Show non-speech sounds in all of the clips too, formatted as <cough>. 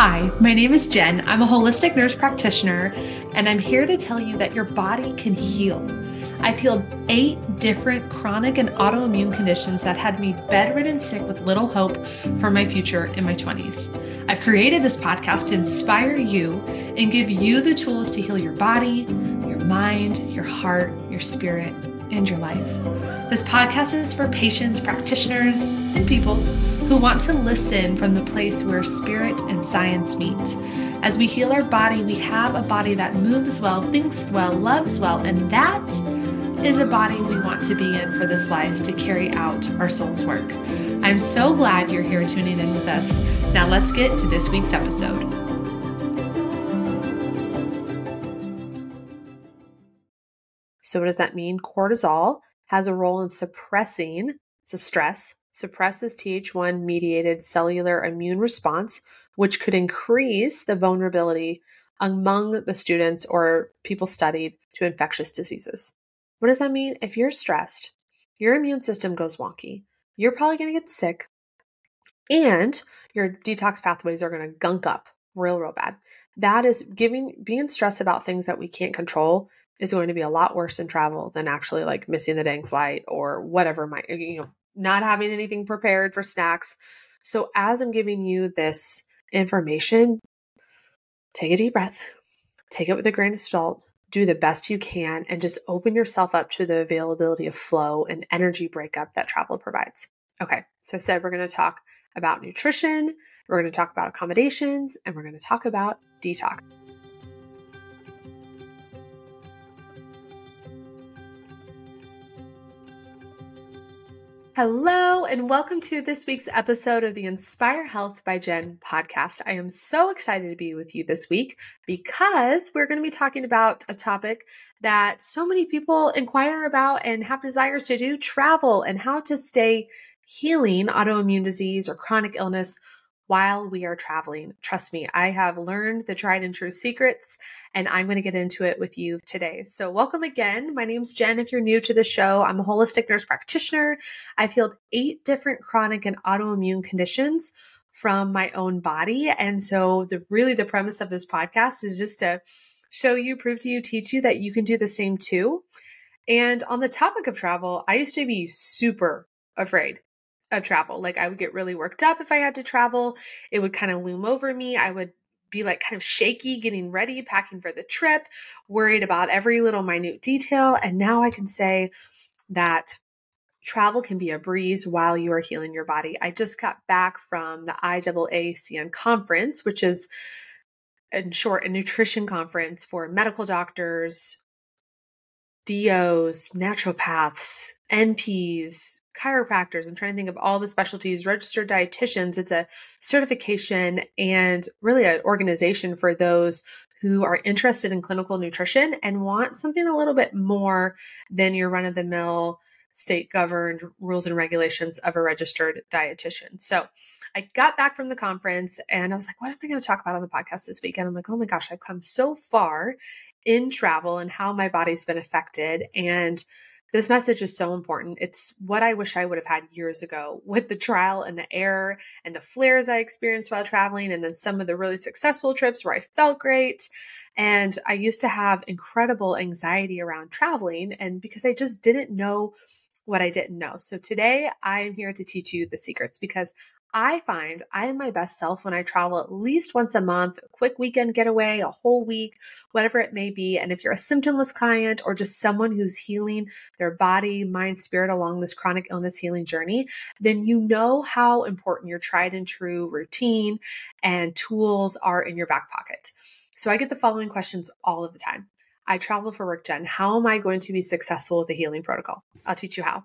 Hi, my name is Jen. I'm a holistic nurse practitioner, and I'm here to tell you that your body can heal. I've healed eight different chronic and autoimmune conditions that had me bedridden sick with little hope for my future in my 20s. I've created this podcast to inspire you and give you the tools to heal your body, your mind, your heart, your spirit, and your life. This podcast is for patients, practitioners, and people who want to listen from the place where spirit and science meet. As we heal our body, we have a body that moves well, thinks well, loves well, and that is a body we want to be in for this life to carry out our soul's work. I'm so glad you're here tuning in with us. Now let's get to this week's episode. So, what does that mean? Cortisol has a role in suppressing, so stress, suppresses Th1 mediated cellular immune response, which could increase the vulnerability among the students or people studied to infectious diseases. What does that mean? If you're stressed, your immune system goes wonky. You're probably going to get sick, and your detox pathways are going to gunk up real, real bad. That is giving being stressed about things that we can't control is going to be a lot worse in travel than actually like missing the dang flight or whatever might you know not having anything prepared for snacks. So, as I'm giving you this information, take a deep breath, take it with a grain of salt, do the best you can, and just open yourself up to the availability of flow and energy breakup that travel provides. Okay, so I said we're going to talk about nutrition, we're going to talk about accommodations, and we're going to talk about detox. Hello, and welcome to this week's episode of the Inspire Health by Jen podcast. I am so excited to be with you this week because we're going to be talking about a topic that so many people inquire about and have desires to do travel and how to stay healing autoimmune disease or chronic illness while we are traveling. Trust me, I have learned the tried and true secrets, and I'm going to get into it with you today. So, welcome again. My name's Jen. If you're new to the show, I'm a holistic nurse practitioner. I've healed eight different chronic and autoimmune conditions from my own body. And so, the really the premise of this podcast is just to show you, prove to you, teach you that you can do the same too. And on the topic of travel, I used to be super afraid of travel. Like I would get really worked up if I had to travel. It would kind of loom over me. I would be like kind of shaky getting ready, packing for the trip, worried about every little minute detail. And now I can say that travel can be a breeze while you are healing your body. I just got back from the IAACN conference, which is in short a nutrition conference for medical doctors, DOs, naturopaths, NPs, chiropractors. I'm trying to think of all the specialties, registered dietitians. It's a certification and really an organization for those who are interested in clinical nutrition and want something a little bit more than your run of the mill state governed rules and regulations of a registered dietitian. So I got back from the conference and I was like, what am I going to talk about on the podcast this week? And I'm like, oh my gosh, I've come so far in travel and how my body's been affected. And this message is so important. It's what I wish I would have had years ago with the trial and the error and the flares I experienced while traveling, and then some of the really successful trips where I felt great. And I used to have incredible anxiety around traveling, and because I just didn't know what I didn't know. So today I'm here to teach you the secrets because I find I am my best self when I travel at least once a month, a quick weekend getaway, a whole week, whatever it may be. And if you're a symptomless client or just someone who's healing their body, mind, spirit along this chronic illness healing journey, then you know how important your tried and true routine and tools are in your back pocket. So I get the following questions all of the time. I travel for work, Jen. How am I going to be successful with the healing protocol? I'll teach you how.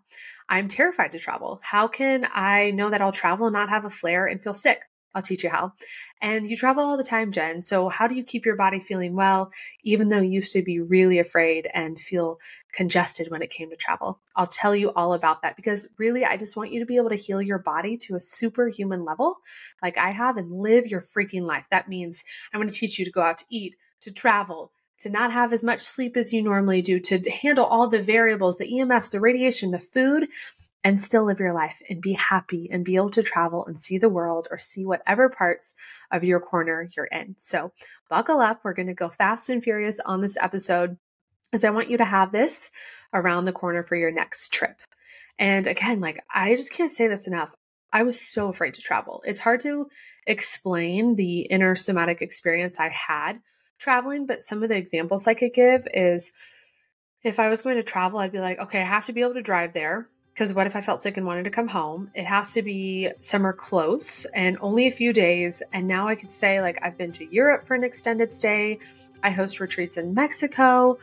I'm terrified to travel. How can I know that I'll travel and not have a flare and feel sick? I'll teach you how. And you travel all the time, Jen. So, how do you keep your body feeling well, even though you used to be really afraid and feel congested when it came to travel? I'll tell you all about that because really, I just want you to be able to heal your body to a superhuman level like I have and live your freaking life. That means I'm going to teach you to go out to eat, to travel, to not have as much sleep as you normally do, to handle all the variables, the EMFs, the radiation, the food. and still live your life and be happy and be able to travel and see the world or see whatever parts of your corner you're in. So, buckle up. We're going to go fast and furious on this episode because I want you to have this around the corner for your next trip. And again, like I just can't say this enough. I was so afraid to travel. It's hard to explain the inner somatic experience I had traveling, but some of the examples I could give is if I was going to travel, I'd be like, okay, I have to be able to drive there. Because what if I felt sick and wanted to come home? It has to be somewhere close and only a few days. And now I could say, like, I've been to Europe for an extended stay. I host retreats in Mexico.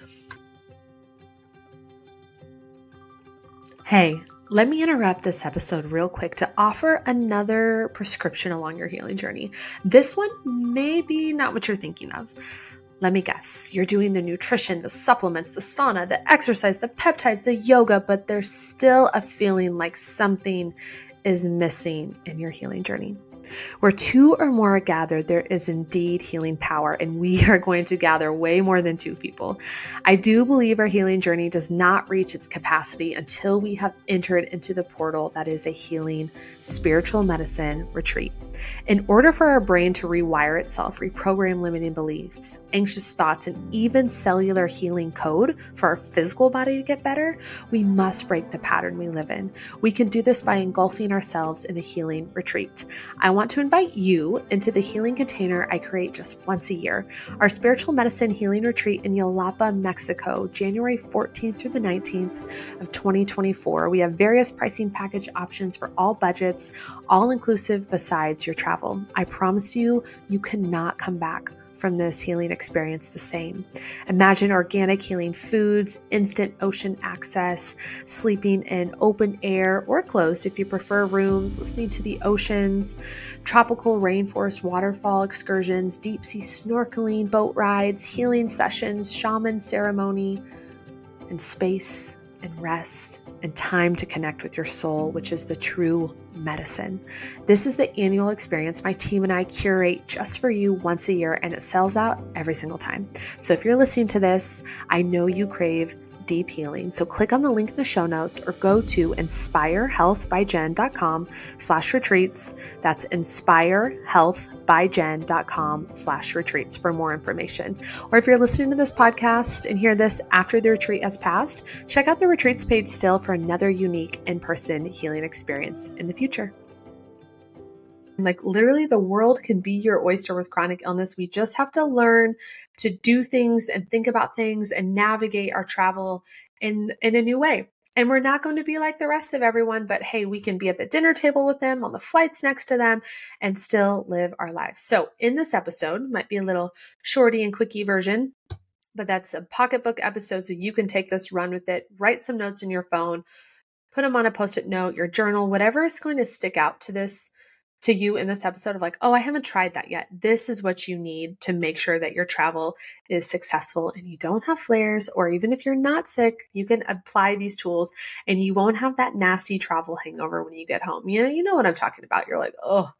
Hey, let me interrupt this episode real quick to offer another prescription along your healing journey. This one may be not what you're thinking of. Let me guess, you're doing the nutrition, the supplements, the sauna, the exercise, the peptides, the yoga, but there's still a feeling like something is missing in your healing journey. Where two or more are gathered, there is indeed healing power, and we <laughs> are going to gather way more than two people. I do believe our healing journey does not reach its capacity until we have entered into the portal that is a healing spiritual medicine retreat. In order for our brain to rewire itself, reprogram limiting beliefs, anxious thoughts, and even cellular healing code for our physical body to get better, we must break the pattern we live in. We can do this by engulfing ourselves in a healing retreat. I want to invite you into the healing container I create just once a year, our spiritual medicine healing retreat in Yelapa, Mexico, January 14th through the 19th of 2024. We have various pricing package options for all budgets, all inclusive besides your travel. I promise you, you cannot come back from this healing experience the same. Imagine organic healing foods, instant ocean access, sleeping in open air or closed if you prefer rooms, listening to the oceans, tropical rainforest waterfall excursions, deep sea snorkeling, boat rides, healing sessions, shaman ceremony, and space and rest and time to connect with your soul, which is the true medicine. This is the annual experience my team and I curate just for you once a year, and it sells out every single time. So if you're listening to this, I know you crave deep healing. So click on the link in the show notes or go to inspirehealthbyjen.com slash retreats. That's inspirehealthbyjen.com slash retreats for more information. Or if you're listening to this podcast and hear this after the retreat has passed, check out the retreats page still for another unique in-person healing experience in the future. Like literally, the world can be your oyster with chronic illness. We just have to learn to do things and think about things and navigate our travel in in a new way. And we're not going to be like the rest of everyone, but hey, we can be at the dinner table with them, on the flights next to them, and still live our lives. So, in this episode, might be a little shorty and quickie version, but that's a pocketbook episode. So you can take this, run with it, write some notes in your phone, put them on a post it note, your journal, whatever is going to stick out to this to you in this episode of like, oh, I haven't tried that yet. This is what you need to make sure that your travel is successful and you don't have flares, or even if you're not sick, you can apply these tools and you won't have that nasty travel hangover when you get home. You know, you know what I'm talking about. You're like, oh,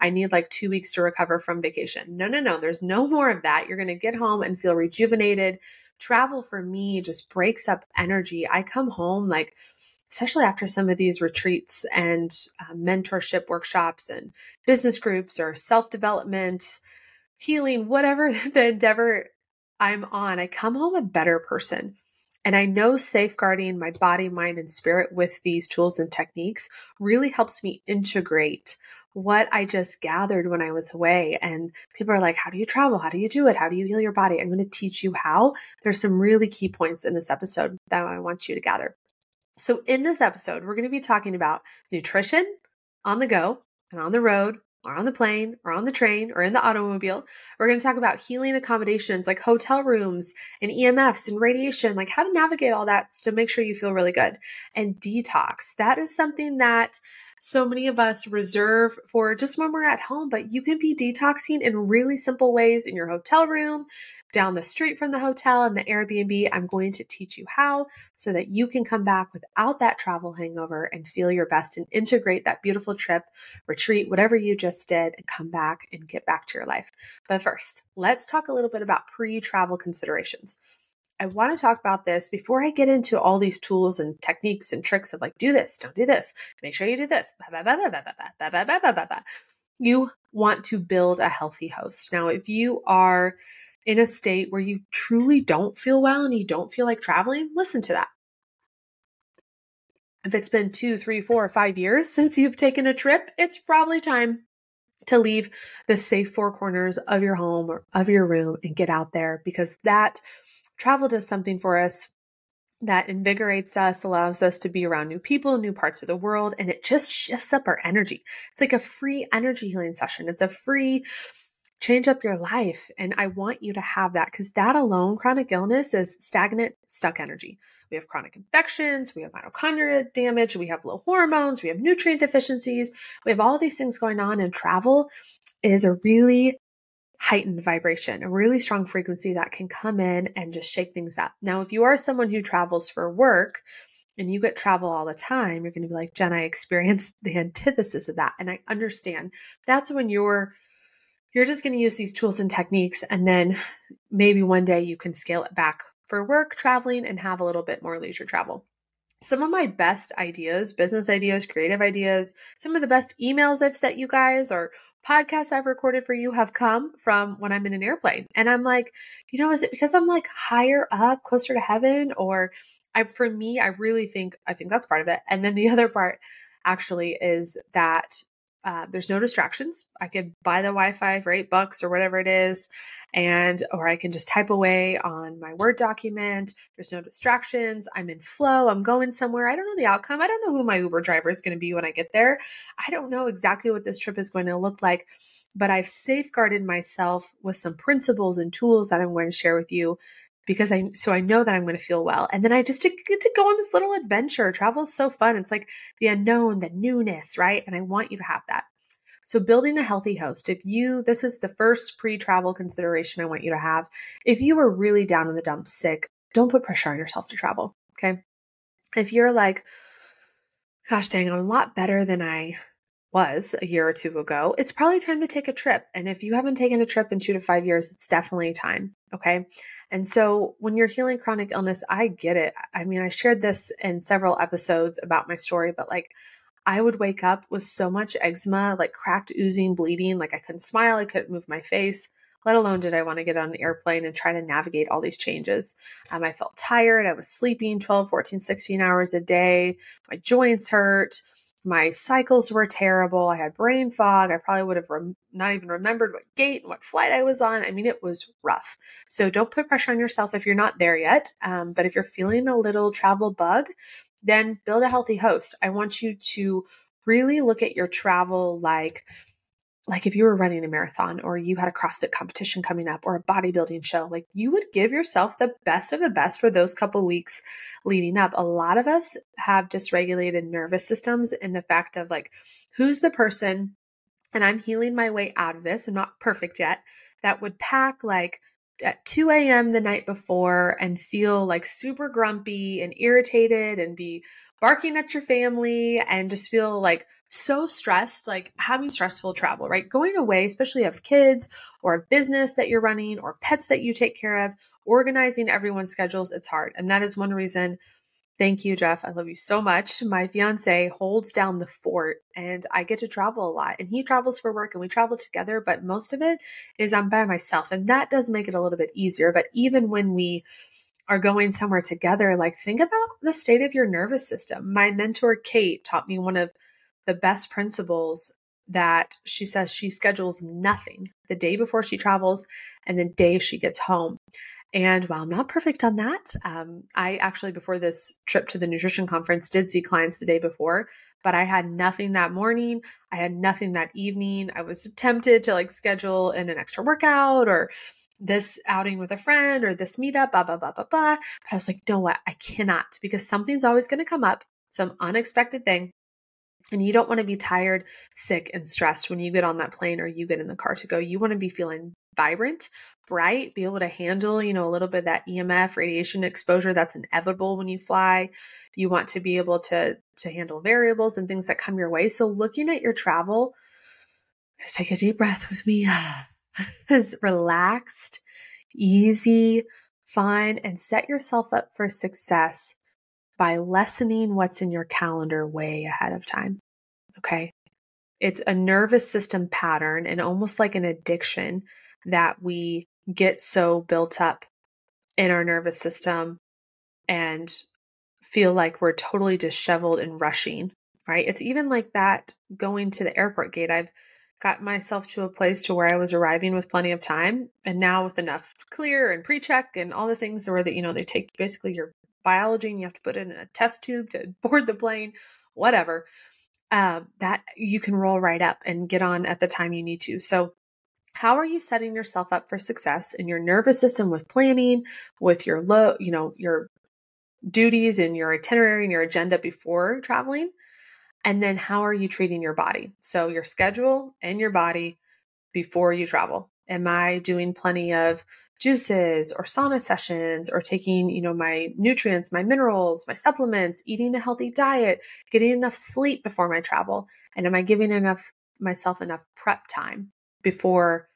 I need like two weeks to recover from vacation. No, no, no. There's no more of that. You're going to get home and feel rejuvenated. Travel for me just breaks up energy. I come home like, especially after some of these retreats and uh, mentorship workshops and business groups or self development, healing, whatever <laughs> the endeavor I'm on, I come home a better person. And I know safeguarding my body, mind, and spirit with these tools and techniques really helps me integrate what I just gathered when I was away. And people are like, How do you travel? How do you do it? How do you heal your body? I'm going to teach you how. There's some really key points in this episode that I want you to gather. So, in this episode, we're going to be talking about nutrition on the go and on the road, or on the plane, or on the train, or in the automobile. We're going to talk about healing accommodations like hotel rooms and EMFs and radiation, like how to navigate all that to make sure you feel really good. And detox. That is something that so many of us reserve for just when we're at home, but you can be detoxing in really simple ways in your hotel room, down the street from the hotel and the Airbnb. I'm going to teach you how so that you can come back without that travel hangover and feel your best and integrate that beautiful trip, retreat, whatever you just did, and come back and get back to your life. But first, let's talk a little bit about pre travel considerations. I want to talk about this before I get into all these tools and techniques and tricks of like, do this, don't do this, make sure you do this. You want to build a healthy host. Now, if you are in a state where you truly don't feel well and you don't feel like traveling, listen to that. If it's been two, three, four, five years since you've taken a trip, it's probably time to leave the safe four corners of your home or of your room and get out there because that travel does something for us that invigorates us, allows us to be around new people, new parts of the world, and it just shifts up our energy. It's like a free energy healing session. It's a free change up your life. And I want you to have that because that alone, chronic illness is stagnant, stuck energy. We have chronic infections, we have mitochondria damage, we have low hormones, we have nutrient deficiencies, we have all these things going on. And travel is a really heightened vibration, a really strong frequency that can come in and just shake things up. Now, if you are someone who travels for work, and you get travel all the time, you're going to be like, Jen, I experienced the antithesis of that. And I understand that's when you're you're just going to use these tools and techniques and then maybe one day you can scale it back for work traveling and have a little bit more leisure travel some of my best ideas, business ideas, creative ideas, some of the best emails I've sent you guys or podcasts I've recorded for you have come from when I'm in an airplane. And I'm like, you know, is it because I'm like higher up, closer to heaven? Or I, for me, I really think, I think that's part of it. And then the <laughs> other part actually is that uh, there's no distractions. I could buy the Wi-Fi for eight bucks or whatever it is, and or I can just type away on my Word document. There's no distractions. I'm in flow. I'm going somewhere. I don't know the outcome. I don't know who my Uber driver is going to be when I get there. I don't know exactly what this trip is going to look like, but I've safeguarded myself with some principles and tools that I'm going to share with you because I so I know that I'm going to feel well. And then I just get to go on this little adventure. Travel is so fun. It's like the unknown, the newness, right? And I want you to have that. So building a healthy host. If you this is the first pre-travel consideration I want you to have. If you are really down in the dumps sick, don't put pressure on yourself to travel, okay? If you're like gosh dang, I'm a lot better than I was a year or two ago, it's probably time to take a trip. And if you haven't taken a trip in two to five years, it's definitely time. Okay. And so when you're healing chronic illness, I get it. I mean, I shared this in several episodes about my story, but like I would wake up with so much eczema, like cracked, oozing, bleeding. Like I couldn't smile, I couldn't move my face, let alone did I want to get on an airplane and try to navigate all these changes. Um, I felt tired. I was sleeping 12, 14, 16 hours a day. My joints hurt. My cycles were terrible. I had brain fog. I probably would have rem- not even remembered what gate and what flight I was on. I mean, it was rough. So don't put pressure on yourself if you're not there yet. Um, but if you're feeling a little travel bug, then build a healthy host. I want you to really look at your travel like like if you were running a marathon or you had a CrossFit competition coming up or a bodybuilding show, like you would give yourself the best of the best for those couple weeks leading up. A lot of us have dysregulated nervous systems in the fact of like, who's the person, and I'm healing my way out of this, I'm not perfect yet, that would pack like at 2 a.m. the night before and feel like super grumpy and irritated and be barking at your family and just feel like so stressed, like having stressful travel, right? Going away, especially if kids or a business that you're running or pets that you take care of, organizing everyone's schedules, it's hard. And that is one reason. Thank you, Jeff. I love you so much. My fiance holds down the fort and I get to travel a lot. And he travels for work and we travel together, but most of it is I'm by myself. And that does make it a little bit easier. But even when we are going somewhere together, like think about the state of your nervous system. My mentor, Kate, taught me one of the best principles that she says she schedules nothing the day before she travels and the day she gets home. And while I'm not perfect on that, um, I actually, before this trip to the nutrition conference, did see clients the day before, but I had nothing that morning. I had nothing that evening. I was tempted to like schedule in an extra workout or this outing with a friend or this meetup, blah, blah, blah, blah, blah. But I was like, no, what? I cannot because something's always going to come up, some unexpected thing. And you don't want to be tired, sick, and stressed when you get on that plane or you get in the car to go. You want to be feeling vibrant, bright, be able to handle, you know, a little bit of that EMF radiation exposure that's inevitable when you fly. You want to be able to to handle variables and things that come your way. So looking at your travel, just take a deep breath with me. <laughs> as relaxed, easy, find and set yourself up for success by lessening what's in your calendar way ahead of time. Okay. It's a nervous system pattern and almost like an addiction that we get so built up in our nervous system and feel like we're totally disheveled and rushing, right? It's even like that going to the airport gate. I've got myself to a place to where I was arriving with plenty of time and now with enough clear and pre-check and all the things where that you know they take basically your biology and you have to put it in a test tube to <laughs> board the plane, whatever. Uh, that you can roll right up and get on at the time you need to. So how are you setting yourself up for success in your nervous system with planning, with your low, you know, your duties and your itinerary and your agenda before traveling? And then how are you treating your body? So, your schedule and your body before you travel. Am I doing plenty of juices or sauna sessions or taking, you know, my nutrients, my minerals, my supplements, eating a healthy diet, getting enough sleep before my travel? And am I giving enough myself enough prep time before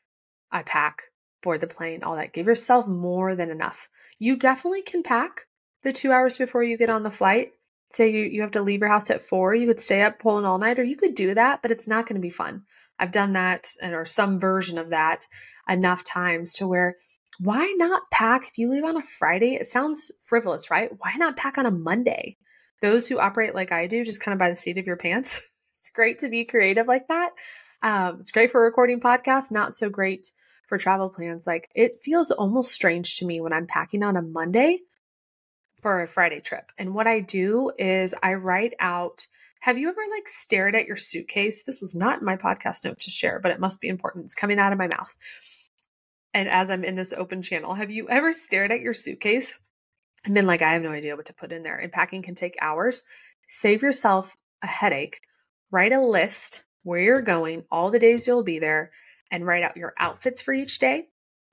I pack, board the plane, all that? Give yourself more than enough. You definitely can pack the 2 hours before you get on the flight say you, you have to leave your house at four, you could stay up pulling all night, or you could do that, but it's not going to be fun. I've done that and or some version of that enough times to where why not pack if you leave on a Friday? It sounds frivolous, right? Why not pack on a Monday? Those who operate like I do, just kind of by the seat of your pants. <laughs> it's great to be creative like that. Um, it's great for recording podcasts, not so great for travel plans. Like it feels almost strange to me when I'm packing on a Monday for a Friday trip. And what I do is I write out have you ever like stared at your suitcase? This was not my podcast note to share, but it must be important. It's coming out of my mouth. And as I'm in this open channel, have you ever stared at your suitcase and been like, I have no idea what to put in there? And packing can take hours. Save yourself a headache. Write a list where you're going, all the days you'll be there, and write out your outfits for each day.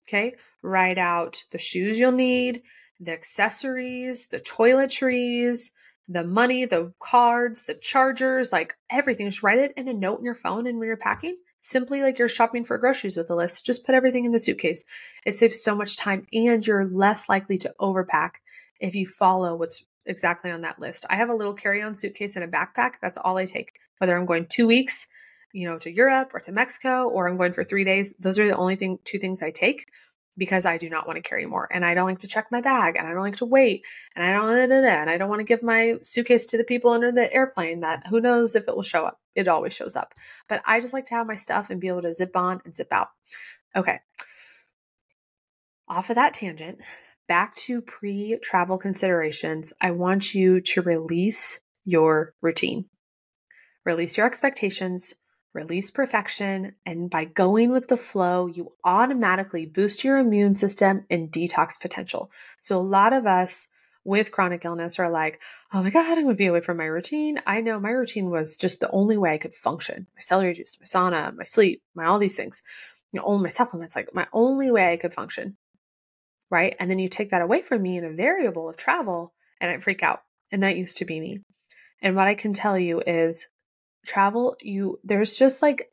Okay. Write out the shoes you'll need, the accessories, the toiletries, the money, the cards, the chargers, like everything. Just write it in a note in your phone and when you're packing. Simply like you're shopping for groceries with a list. Just put everything in the suitcase. It saves so much time and you're less likely to overpack if you follow what's exactly on that list. I have a little carry-on suitcase and a backpack. That's all I take. Whether I'm going 2 weeks, you know, to Europe or to Mexico or I'm going for 3 days, those are the only thing two things I take because I do not want to carry more and I don't like to check my bag and I don't like to wait and I don't and I don't want to give my suitcase to the people under the airplane that who knows if it will show up. It always shows up. But I just like to have my stuff and be able to zip on and zip out. Okay. Off of that tangent, back to pre-travel considerations. I want you to release your routine. Release your expectations, release perfection, and by going with the flow, you automatically boost your immune system and detox potential. So, a lot of us with chronic illness are like, oh my God, I'm going to be away from my routine. I know my routine was just the only way I could function my celery juice, my sauna, my sleep, my all these things, you know, all my supplements, like my only way I could function. Right. And then you take that away from me in a variable of travel, and I freak out. And that used to be me. And what I can tell you is travel, you there's just like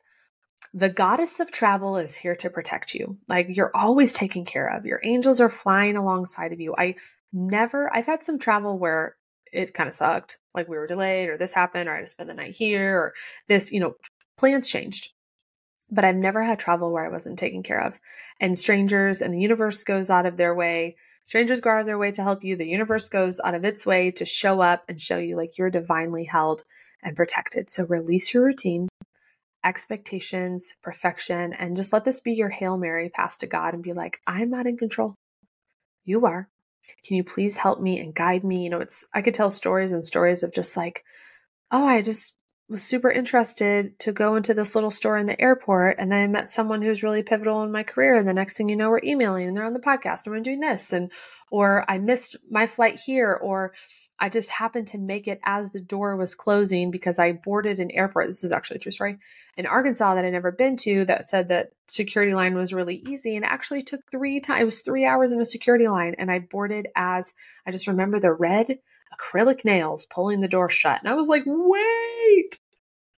the goddess of travel is here to protect you. Like you're always taken care of. Your angels are flying alongside of you. I never I've had some travel where it kind of sucked. Like we were delayed or this happened or I had to spend the night here or this, you know, plans changed. But I've never had travel where I wasn't taken care of. And strangers and the universe goes out of their way. Strangers go out of their way to help you. The universe goes out of its way to show up and show you like you're divinely held and protected. So release your routine, expectations, perfection, and just let this be your Hail Mary pass to God and be like, I'm not in control. You are. Can you please help me and guide me? You know, it's, I could tell stories and stories of just like, oh, I just was super interested to go into this little store in the airport and then I met someone who's really pivotal in my career and the next thing you know we're emailing and they're on the podcast and we're doing this and or I missed my flight here or I just happened to make it as the door was closing because I boarded an airport. This is actually a true story in Arkansas that I'd never been to that said that security line was really easy and actually took three times. It was three hours in a security line and I boarded as I just remember the red acrylic nails pulling the door shut. And I was like, wait,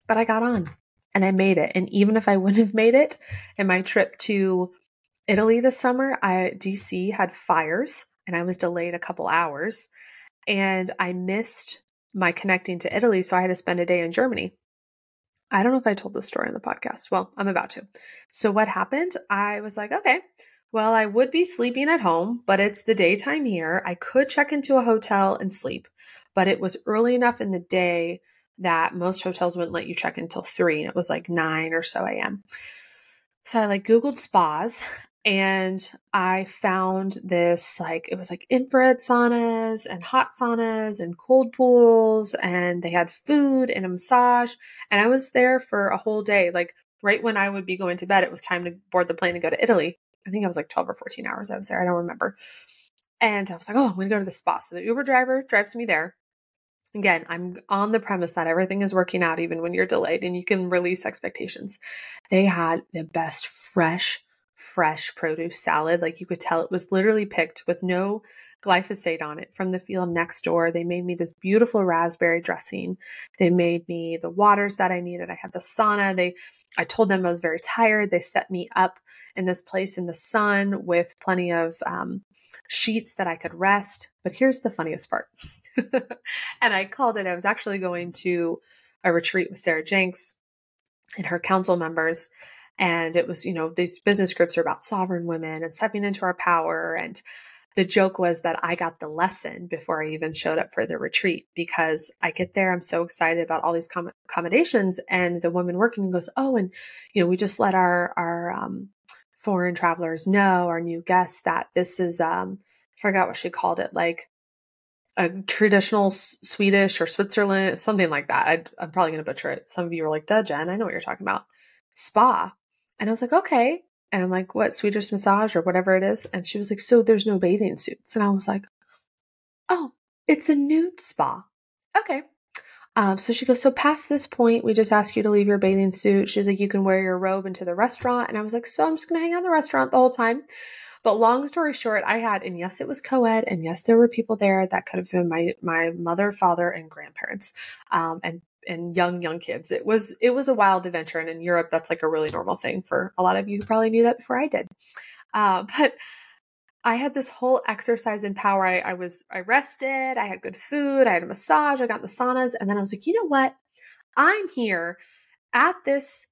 but I got on and I made it. And even if I wouldn't have made it in my trip to Italy this summer, I DC had fires and I was delayed a couple hours and I missed my connecting to Italy. So I had to spend a day in Germany. I don't know if I told this story on the podcast. Well, I'm about to. So what happened? I was like, okay, well, I would be sleeping at home, but it's the daytime here. I could check into a hotel and sleep, but it was early enough in the day that most hotels wouldn't let you check until three, and it was like nine or so a.m. So I like Googled spas and I found this like it was like infrared saunas and hot saunas and cold pools and they had food and a massage and I was there for a whole day. Like right when I would be going to bed it was time to board the plane and go to Italy. I think I was like 12 or 14 hours I was there I don't remember. And I was like oh I'm going to go to the spa. So the Uber driver drives me there. Again, I'm on the premise that everything is working out even when you're delayed and you can release expectations. They had the best fresh, fresh produce salad. Like you could tell it was literally picked with no glyphosate on it from the field next door. They made me this beautiful raspberry dressing. They made me the waters that I needed. I had the sauna. They I told them I was very tired. They set me up in this place in the sun with plenty of um, sheets that I could rest. But here's the funniest part. <laughs> and I called it. I was actually going to a retreat with Sarah Jenks and her council members. And it was, you know, these business groups are about sovereign women and stepping into our power. And the joke was that I got the lesson before I even showed up for the retreat because I get there, I'm so excited about all these com- accommodations, and the woman working goes, "Oh, and you know, we just let our our um, foreign travelers know, our new guests, that this is um, I forgot what she called it, like a traditional Swedish or Switzerland, something like that. i am probably going to butcher it. Some of you are like, duh, Jen, I know what you're talking about. Spa. And I was like, okay. And I'm like, what, Swedish massage or whatever it is? And she was like, so there's no bathing suits. And I was like, oh, it's a nude spa. Okay. Um, so she goes, so past this point, we just ask you to leave your bathing suit. She's like, you can wear your robe into the restaurant. And I was like, so I'm just going to hang out in the restaurant the whole time. But long story short, I had, and yes, it was co-ed, and yes, there were people there that could have been my my mother, father, and grandparents, um, and and young young kids. It was it was a wild adventure, and in Europe, that's like a really normal thing for a lot of you who probably knew that before I did. Uh, <laughs> but I had this whole exercise in power. I, I was I rested, I had good food, I had a massage, I got in the saunas, and then I was like, you know what? I'm here at this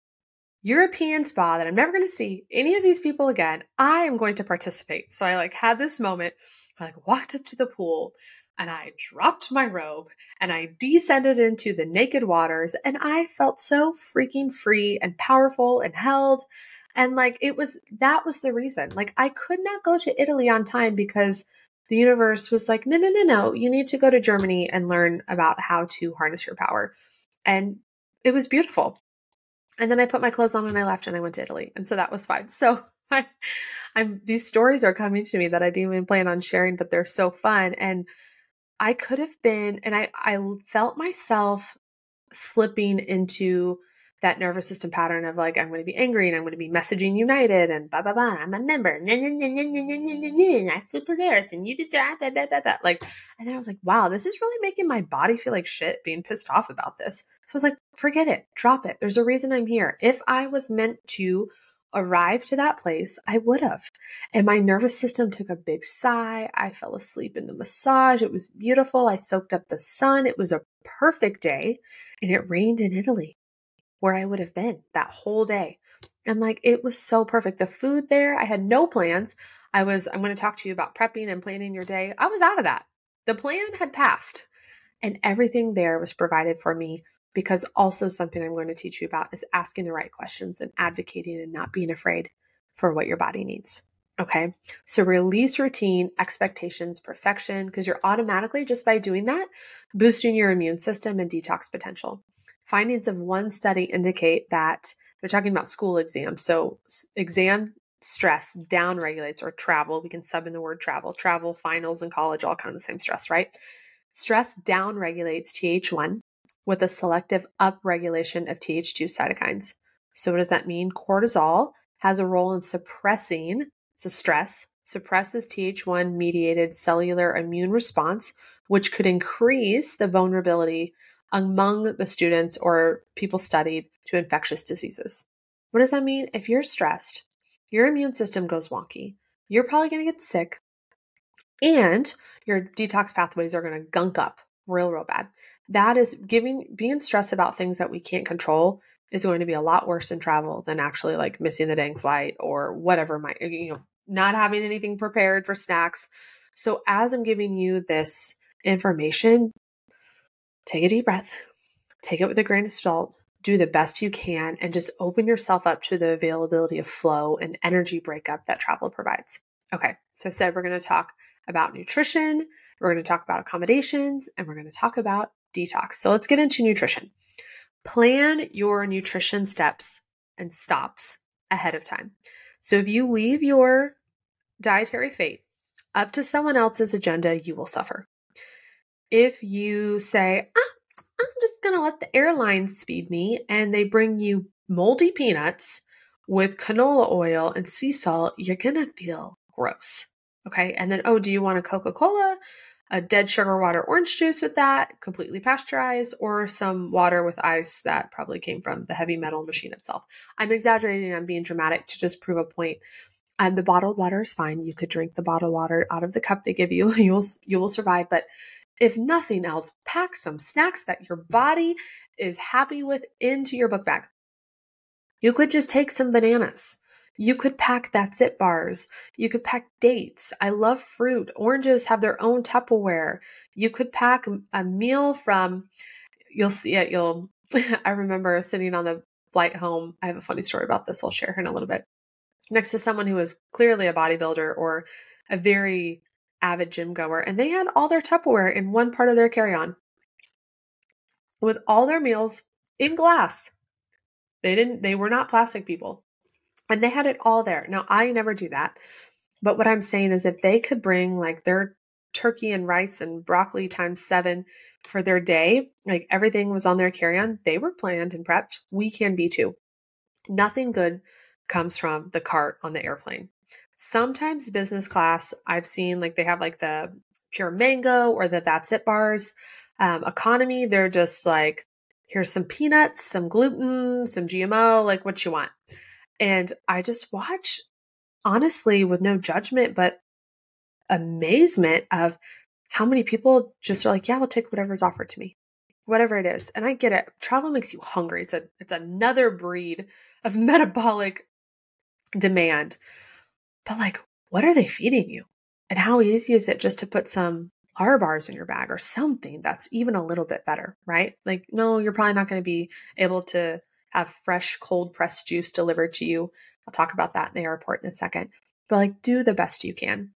European spa that I'm never going to see any of these people again. I am going to participate. So I like had this moment. I like walked up to the pool and I dropped my robe and I descended into the naked waters and I felt so freaking free and powerful and held. And like it was that was the reason. Like I could not go to Italy on time because the universe was like, no, no, no, no, you need to go to Germany and learn about how to harness your power. And it was beautiful. And then I put my clothes on and I left and I went to Italy. And so that was fine. So <laughs> I, I'm these stories are coming to me that I didn't even plan on sharing, but they're so fun. And I could have been, and I, I felt myself slipping into that nervous system pattern of like, I'm going to be angry and I'm going to be messaging United and blah, blah, blah. I'm a member. I flew Polaris and you just, blah, blah, blah, blah, blah. like, and then I was like, wow, this is really making my body feel like shit being pissed off about this. So I was like, forget it, drop it. There's a reason I'm here. If I was meant to arrive to that place, I would have. And my nervous system took a big sigh. I fell asleep in the massage. It was beautiful. I soaked up the sun. It was a perfect day and it rained in Italy where I would have been that whole day. And like it was so perfect. The food there, I had no plans. I was, I'm going to talk to you about prepping and planning your day. I was out of that. The plan had passed and everything there was provided for me because also something I'm going to teach you about is asking the right questions and advocating and not being afraid for what your body needs. Okay. So release routine, expectations, perfection, because you're automatically just by doing that, boosting your immune system and detox potential. Findings of one study indicate that they're talking about school exams. So, exam stress down regulates or travel. We can sub in the word travel, travel, finals, and college, all kind of the same stress, right? Stress down regulates TH1 with a selective upregulation of TH2 cytokines. So, what does that mean? Cortisol has a role in suppressing, so stress suppresses TH1 mediated cellular immune response, which could increase the vulnerability among the students or people studied to infectious diseases. What does that mean? If you're stressed, your immune system goes wonky. You're probably going to get sick. and your detox pathways are going to gunk up real, real bad. That is giving, being stressed about things that we can't control is going to be a lot worse in travel than actually like missing the dang flight or whatever might, you know, not having anything prepared for snacks. So as I'm giving you this information, take a deep breath, take it with a grain of salt, do the best you can, and just open yourself up to the availability of flow and energy breakup that travel provides. Okay, so I said we're going to talk about nutrition, we're going to talk about accommodations, and we're going to talk about detox. So let's get into nutrition. Plan your nutrition steps and stops ahead of time. So if you leave your dietary fate up to someone else's agenda, you will suffer. If you say, ah, I'm just going to let the airlines feed me, and they bring you moldy peanuts with canola oil and sea salt, you're going to feel gross. Okay. And then, oh, do you want a Coca Cola? A dead sugar water orange juice with that, completely pasteurized, or some water with ice that probably came from the heavy metal machine itself. I'm exaggerating, I'm being dramatic to just prove a point. And the bottled water is fine. You could drink the bottled water out of the cup they give you. <laughs> You will you will survive. But if nothing else, pack some snacks that your body is happy with into your book bag. You could just take some bananas you could pack that's it bars. You could pack dates. I love fruit. Oranges have their own Tupperware. You could pack a meal from, you'll see it. You'll, <laughs> I remember sitting on the flight home. I have a funny story about this. I'll share in a little bit. Next to someone who was clearly a bodybuilder or a very avid gym goer, and they had all their Tupperware in one part of their carry on with all their meals in glass. They didn't, they were not plastic people. And they had it all there. Now, I never do that. But what I'm saying is if they could bring like their turkey and rice and broccoli times seven for their day, like everything was on their carry on, they were planned and prepped. We can be too. Nothing good comes from the cart on the airplane. Sometimes business class, I've seen like they have like the pure mango or the that's it bars. Um, economy, they're just like, here's some peanuts, some gluten, some GMO, like what you want. And I just watch, honestly, with no judgment, but amazement of how many people just are like, yeah, I'll take whatever's offered to me, whatever it is. And I get it. Travel makes you hungry. It's a it's another breed of <laughs> metabolic demand. But like, what are they feeding you? And how easy is it just to put some R bars in your bag or something that's even a little bit better, right? Like, no, you're probably not going to be able to have fresh cold pressed juice delivered to you. I'll talk about that in the airport in a second. But like do the best you can.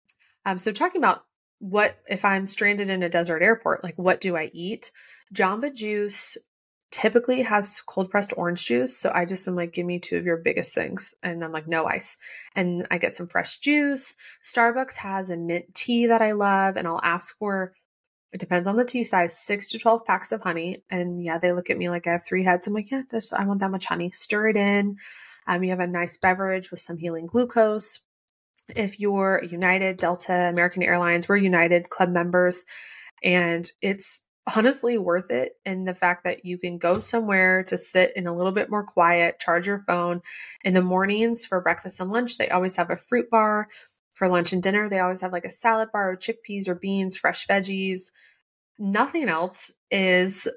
Um, so talking about what if I'm stranded in a desert airport, like what do I eat? Jamba Juice typically has cold pressed orange juice. So I just am like, give me two of your biggest things. And I'm like, no ice. And I get some fresh juice. Starbucks has a mint tea that I love. And I'll ask for it depends on the tea size, six to 12 packs of honey. And yeah, they look at me like I have three heads. I'm like, yeah, I want that much honey. Stir it in. Um, you have a nice beverage with some healing glucose. If you're United, Delta, American Airlines, we're United Club members. And it's honestly worth it in the fact that you can go somewhere to sit in a little bit more quiet, charge your phone. In the mornings for breakfast and lunch, they always have a fruit bar for lunch and dinner, they always have like a salad bar or chickpeas or beans, fresh veggies. Nothing else is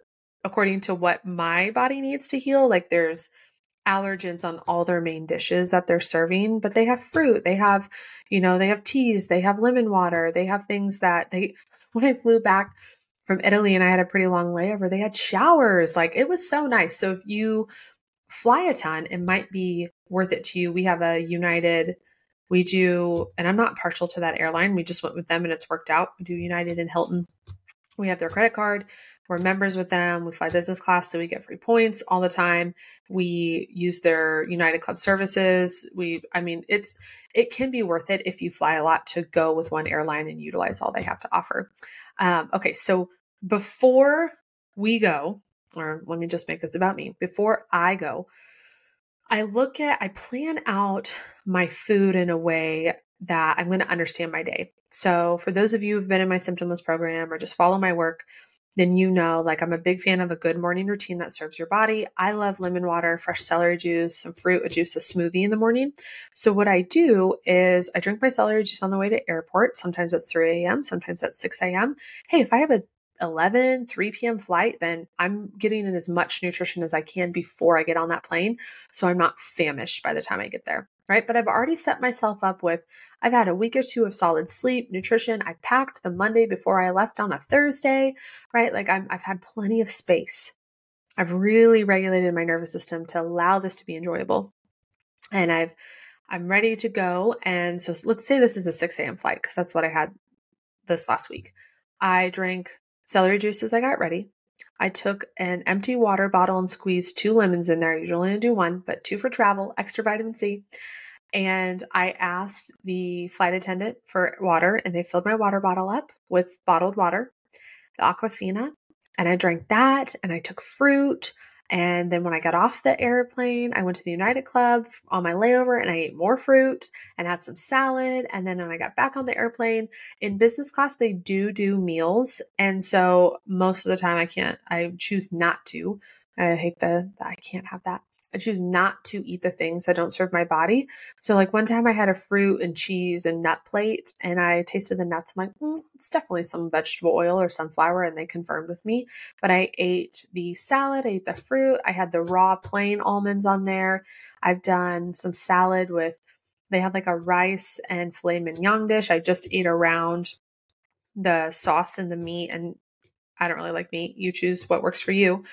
according to what my body needs to heal. Like there's allergens on all their main dishes that they're serving, but they have fruit, they have, you know, they have teas, they have lemon water, they have things that they, <laughs> when I flew back from Italy and I had a pretty long layover, they had showers. Like it was so nice. So if you fly a ton, it might be worth it to you. We have a United we do, and I'm not partial to that airline. We just went with them and it's worked out. We do United and Hilton. We have their credit card. We're members with them. We fly business class, so we get free points all the time. We use their United Club services. We, I mean, it's it can be worth it if you fly a lot to go with one airline and utilize all they have to offer. Um, okay, so before we go, or let me just make this about me. Before I go, I look at, I plan out my food in a way that I'm going to understand my day. So, for those of you who've been in my symptomless program or just follow my work, then you know like I'm a big fan of a good morning routine that serves your body. I love lemon water, fresh celery juice, some fruit, a juice, a smoothie in the morning. So what I do is I drink my celery juice on the way to airport. Sometimes it's 3 a.m., sometimes it's 6 a.m. Hey, if I have a 11, 3 p.m. flight, then I'm getting in as much nutrition as I can before I get on that plane. So I'm not famished by the time I get there right? But I've already set myself up with, I've had a week or two of solid sleep, nutrition. I packed the Monday before I left on a Thursday, right? Like i have had plenty of space. I've really regulated my nervous system to allow this to be enjoyable. And I've, I'm ready to go. And so let's say this is a 6 a.m. flight because that's what I had this last week. I drank celery juice as I got ready. I took an empty water bottle and squeezed two lemons in there. Usually I do one, but two for travel, extra vitamin C. And I asked the flight attendant for water, and they filled my water bottle up with bottled water, the Aquafina. And I drank that, and I took fruit. And then when I got off the airplane, I went to the United Club on my layover and I ate more fruit and had some salad. And then when I got back on the airplane in business class, they do do meals. And so most of the time I can't, I choose not to. I hate the, I can't have that. I choose not to eat the things that don't serve my body. So, like one time I had a fruit and cheese and nut plate, and I tasted the nuts. I'm like, mm, it's definitely some vegetable oil or sunflower, and they confirmed with me. But I ate the salad, I ate the fruit, I had the raw plain almonds on there. I've done some salad with, they had like a rice and filet mignon dish. I just ate around the sauce and the meat, and I don't really like meat. You choose what works for you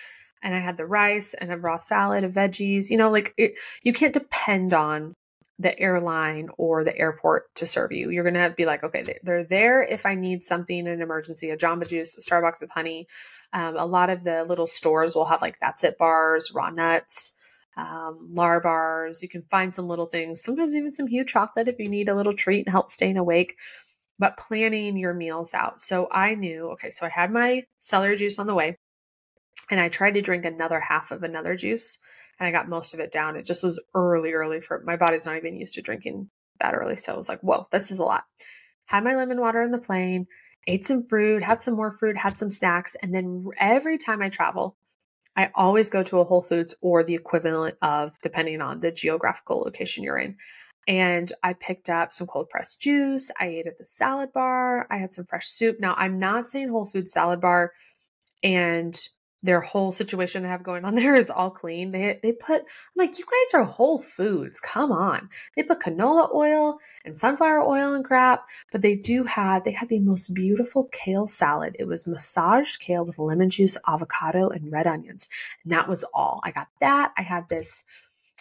and I had the rice and a raw salad of veggies. You know, like it, you can't depend on the airline or the airport to serve you. You're going to be like, okay, they're there if I need something in an emergency, a Jamba Juice, a Starbucks with honey. Um, a lot of the little stores will have like that's it bars, raw nuts, um, lar bars. You can find some little things, sometimes even some huge chocolate if you need a little treat and help staying awake. But planning your meals out. So I knew, okay, so I had my celery juice on the way and I tried to drink another half of another juice and I got most of it down. It just was early, early for my body's not even used to drinking that early. So I was like, whoa, this is a lot. Had my lemon water in the plane, ate some fruit, had some more fruit, had some snacks. And then every time I travel, I always go to a Whole Foods or the equivalent of, depending on the geographical location you're in. And I picked up some cold pressed juice. I ate at the salad bar. I had some fresh soup. Now, I'm not saying Whole Foods salad bar and their whole situation they have going on <laughs> there is all clean. They they put I'm like you guys are Whole Foods. Come on. They put canola oil and sunflower oil and crap, but they do have they had the most beautiful kale salad. It was massaged kale with lemon juice, avocado, and red onions, and that was all. I got that. I had this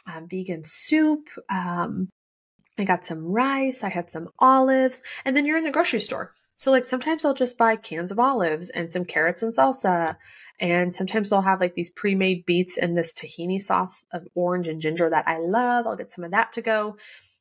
um, vegan soup. Um, I got some rice. I had some olives, and then you're in the grocery store. So like sometimes I'll just buy cans of olives and some carrots and salsa and sometimes they'll have like these pre made beets and this tahini sauce of orange and ginger that I love. I'll get some of that to go.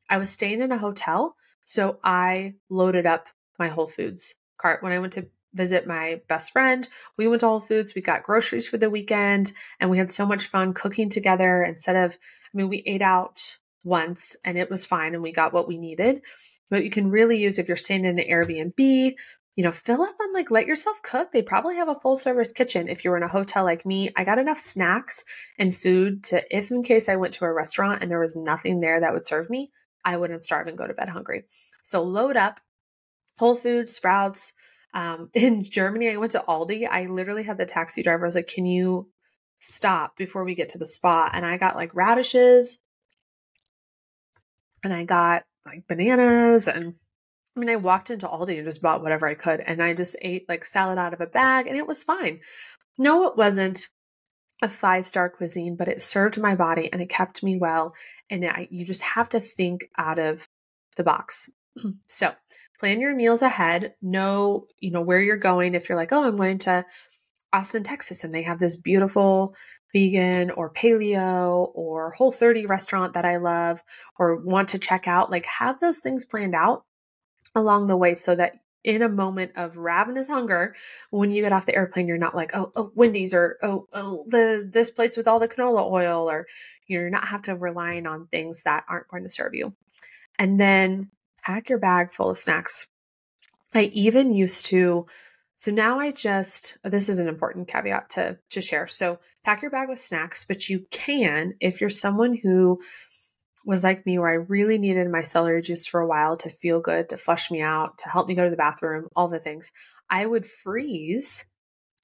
I was staying in a hotel, so I loaded up my Whole Foods cart. When I went to visit my best friend, we went to Whole Foods, we got groceries for the weekend, and we had so much fun cooking together instead of, I mean, we ate out once and it was fine and we got what we needed. But you can really use if you're staying in an Airbnb you know, fill up on like let yourself cook. They probably have a full service kitchen if you're in a hotel like me. I got enough snacks and food to if in case I went to a restaurant and there was nothing there that would serve me, I wouldn't starve and go to bed hungry. So load up Whole Foods, Sprouts. Um, <laughs> in Germany, I went to Aldi. I literally had the taxi driver I was like, "Can you stop before we get to the spot?" And I got like radishes, and I got like bananas and I mean, I walked into Aldi and just bought whatever I could, and I just ate like salad out of a bag, and it was fine. No, it wasn't a five star cuisine, but it served my body and it kept me well. And I, you just have to think out of the box. <clears throat> so, plan your meals ahead. Know, you know, where you're going. If you're like, oh, I'm going to Austin, Texas, and they have this beautiful vegan or paleo or whole 30 restaurant that I love or want to check out, like have those things planned out along the way so that in a moment of ravenous hunger, when you get off the airplane, you're not like, oh, oh, Wendy's or oh, oh, the this place with all the canola oil, or you're not have to relying on things that aren't going to serve you. And then pack your bag full of snacks. I even used to So now I just this is an important caveat to to share. So pack your bag with snacks, but you can if you're someone who was like me where I really needed my celery juice for a while to feel good, to flush me out, to help me go to the bathroom, all the things. I would freeze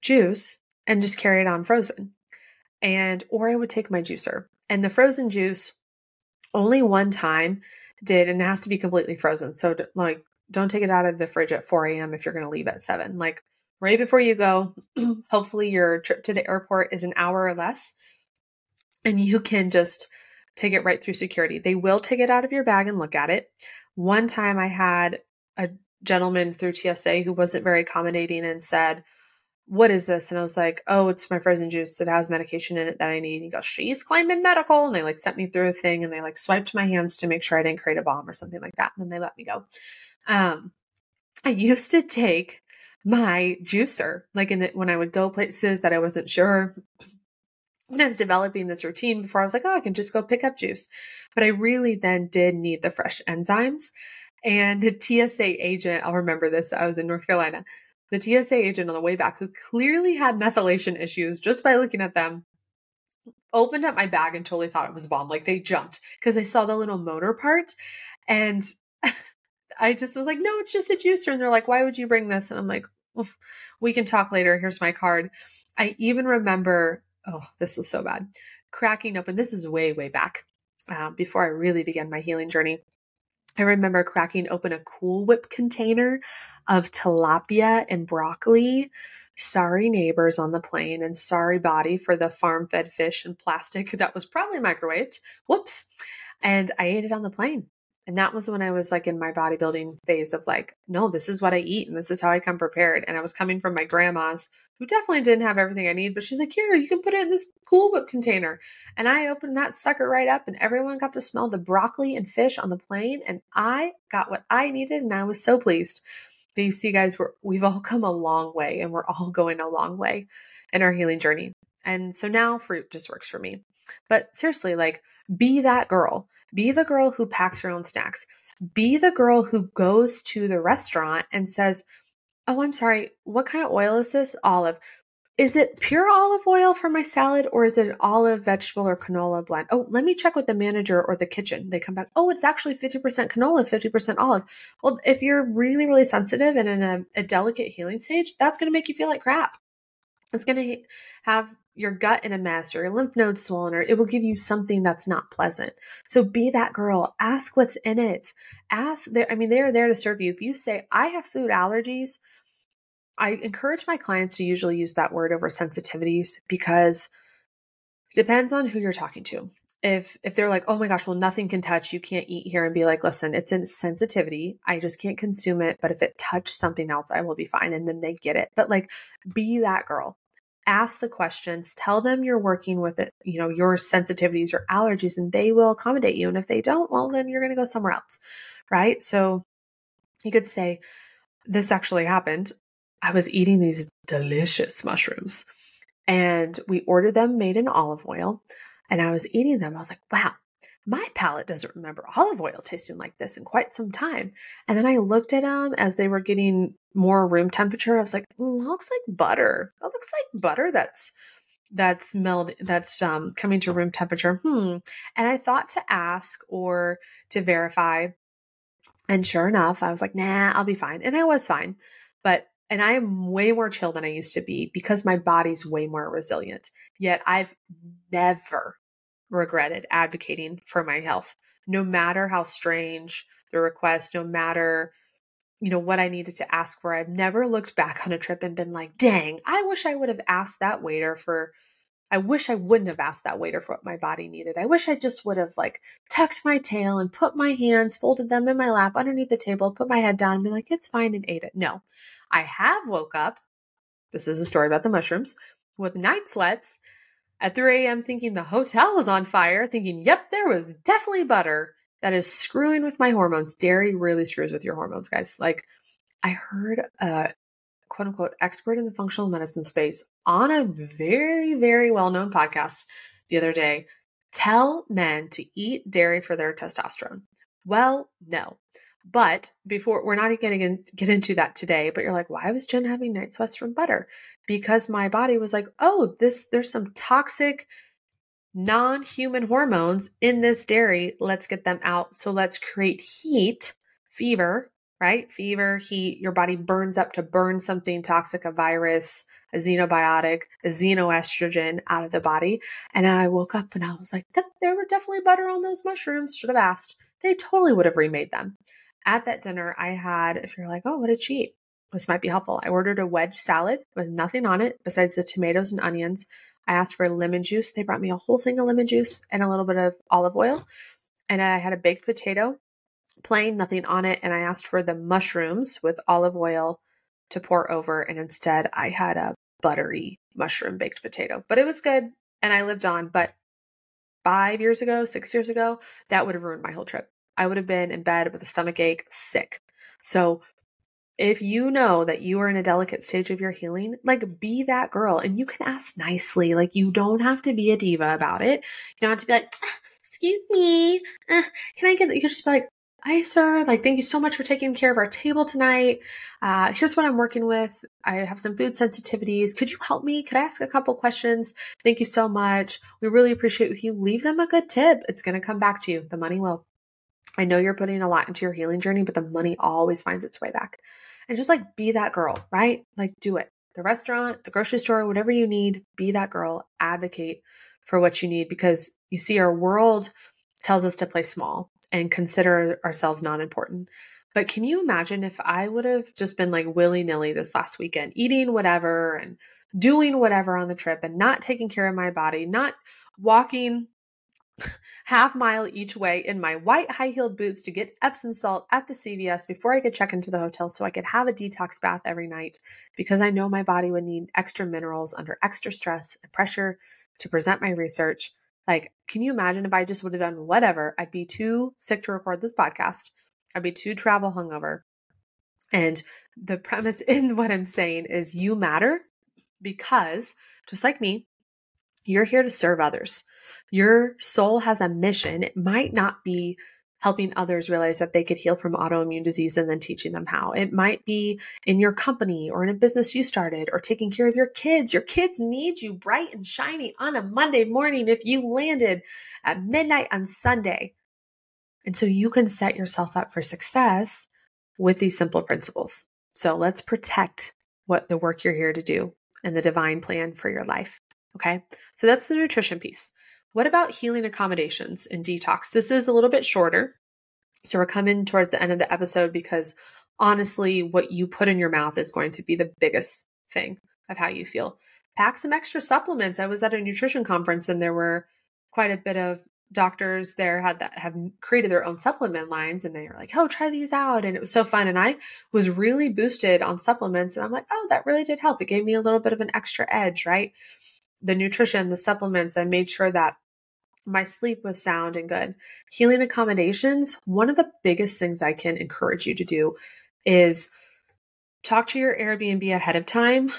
juice and just carry it on frozen. And or I would take my juicer. And the frozen juice only one time did and it has to be completely frozen. So like don't take it out of the fridge at 4 a.m. if you're going to leave at 7. Like right before you go, <clears throat> hopefully your trip to the airport is an hour or less, and you can just take it right through security. They will take it out of your bag and look at it. One time I had a gentleman through TSA who wasn't very accommodating and said, what is this? And I was like, oh, it's my frozen juice. It has medication in it that I need. And he goes, she's claiming medical. And they like sent me through a thing and they like swiped my hands to make sure I didn't create a bomb or something like that. And then they let me go. Um, I used to take my juicer, like in the, when I would go places that I wasn't sure. When I was developing this routine before, I was like, oh, I can just go pick up juice. But I really then did need the fresh enzymes. And the TSA agent, I'll remember this, I was in North Carolina. The TSA agent on the way back, who clearly had methylation issues just by looking at them, opened up my bag and totally thought it was a bomb. Like they jumped because they saw the little motor part. And <laughs> I just was like, no, it's just a juicer. And they're like, why would you bring this? And I'm like, we can talk later. Here's my card. I even remember, oh, this was so bad, cracking open. This is way, way back uh, before I really began my healing journey. I remember cracking open a Cool Whip container of tilapia and broccoli. Sorry, neighbors on the plane, and sorry, body, for the farm fed fish and plastic <laughs> that was probably microwaved. Whoops. And I ate it on the plane. And that was when I was like in my bodybuilding phase of like, no, this is what I eat and this is how I come prepared. And I was coming from my grandma's who definitely didn't have everything I need, but she's like, here, you can put it in this Cool Whip container. And I opened that sucker right up and everyone got to smell the broccoli and fish on the plane. And I got what I needed and I was so pleased. But you see, guys, we're, we've all come a long way and we're all going a long way in our healing journey. And so now fruit just works for me. But seriously, like, be that girl be the girl who packs her own snacks. Be the girl who goes to the restaurant and says, Oh, I'm sorry, what kind of oil is this? Olive. Is it pure olive oil for my salad or is it an olive, vegetable, or canola blend? Oh, let me check with the manager or the kitchen. They come back, oh, it's actually 50% canola, 50% olive. Well, if you're really, really sensitive and in a, a delicate healing stage, that's going to make you feel like crap. It's going to have your gut in a mess or your lymph nodes swollen, or it will give you something that's not pleasant. So be that girl. Ask what's in it. Ask. I mean, they're there to serve you. If you say, I have food allergies, I encourage my clients to usually use that word over sensitivities because it depends on who you're talking to. If if they're like, oh my gosh, well nothing can touch, you can't eat here, and be like, listen, it's a sensitivity. I just can't consume it. But if it touched something else, I will be fine. And then they get it. But like, be that girl ask the questions, tell them you're working with it, you know, your sensitivities, your allergies, and they will accommodate you. And if they don't, well, then you're going to go somewhere else. Right. So you could say, this actually happened. I was eating these delicious mushrooms and we ordered them made in olive oil. And I was eating them. I was like, wow, my palate doesn't remember olive oil tasting like this in quite some time. And then I looked at them as they were getting more room temperature. I was like, mm, looks like butter. That looks like butter that's that's meld that's um, coming to room temperature. Hmm. And I thought to ask or to verify. And sure enough, I was like, nah, I'll be fine. And I was fine. But and I am way more chill than I used to be because my body's way more resilient. Yet I've never regretted advocating for my health, no matter how strange the request, no matter you know what I needed to ask for. I've never looked back on a trip and been like, "Dang, I wish I would have asked that waiter for I wish I wouldn't have asked that waiter for what my body needed. I wish I just would have like tucked my tail and put my hands, folded them in my lap underneath the table, put my head down and be like, "It's fine," and ate it. No. I have woke up. This is a story about the mushrooms with night sweats at 3 a.m. thinking the hotel was on fire, thinking, yep, there was definitely butter. That is screwing with my hormones. Dairy really screws with your hormones, guys. Like, I heard a quote unquote expert in the functional medicine space on a very, very well known podcast the other day tell men to eat dairy for their testosterone. Well, no. But before we're not going to get into that today, but you're like, why was Jen having night sweats from butter? Because my body was like, oh, this there's some toxic non-human hormones in this dairy. Let's get them out. So let's create heat, fever, right? Fever, heat, your body burns up to burn something toxic, a virus, a xenobiotic, a xenoestrogen out of the body. And I woke up and I was like, there were definitely butter on those mushrooms. Should have asked. They totally would have remade them at that dinner, I had, if you're like, oh, what a cheat, this might be helpful. I ordered a wedge salad with nothing on it besides the tomatoes and onions. I asked for lemon juice. They brought me a whole thing of lemon juice and a little bit of olive oil. And I had a baked potato, plain, nothing on it. And I asked for the mushrooms with olive oil to pour over. And instead, I had a buttery mushroom baked potato. But it was good and I lived on. But five years ago, six years ago, that would have ruined my whole trip. I would have been in bed with a stomach ache, sick. So if you know that you are in a delicate stage of your healing, like be that girl and you can ask nicely. Like you don't have to be a diva about it. You don't have to be like, excuse me, uh, can I get, that? you can just be like, hi sir, like thank you so much for taking care of our table tonight. Uh, here's what I'm working with. I have some food sensitivities. Could you help me? Could I ask a couple questions? Thank you so much. We really appreciate with you. Leave them a good tip. It's going to come back to you. The money will. I know you're putting a lot into your healing journey, but the money always finds its way back. And just like be that girl, right? Like do it. The restaurant, the grocery store, whatever you need, be that girl, advocate for what you need because you see, our world tells us to play small and consider ourselves not important. But can you imagine if I would have just been like willy nilly this last weekend, eating whatever and doing whatever on the trip and not taking care of my body, not walking half mile each way in my white high heeled boots to get Epsom salt at the CVS before I could check into the hotel so I could have a detox bath every night because I know my body would need extra minerals under extra stress and pressure to present my research. Like, can you imagine if I just would have done whatever? I'd be too sick to record this podcast. I'd be too travel hungover. And the premise <laughs> in what I'm saying is you matter because just like me, you're here to serve others. Your soul has a mission. It might not be helping others realize that they could heal from autoimmune disease and then teaching them how. It might be in your company or in a business you started or taking care of your kids. Your kids need you bright and shiny on a Monday morning if you landed at midnight on Sunday. And so you can set yourself up for success with these simple principles. So let's protect what the work you're here to do and the divine plan for your life. Okay. So that's the nutrition piece. What about healing accommodations and detox? This is a little bit shorter. So we're coming towards the end of the episode because honestly, what you put in your mouth is going to be the biggest thing of how you feel. Pack some extra supplements. I was at a nutrition conference and there were quite a bit of doctors there had that have created their own supplement lines and they were like, oh, try these out. And it was so fun. And I was really boosted on supplements. And I'm like, oh, that really did help. It gave me a little bit of an extra edge, right? The nutrition, the supplements, I made sure that my sleep was sound and good. Healing accommodations, one of the biggest things I can encourage you to do is talk to your Airbnb ahead of time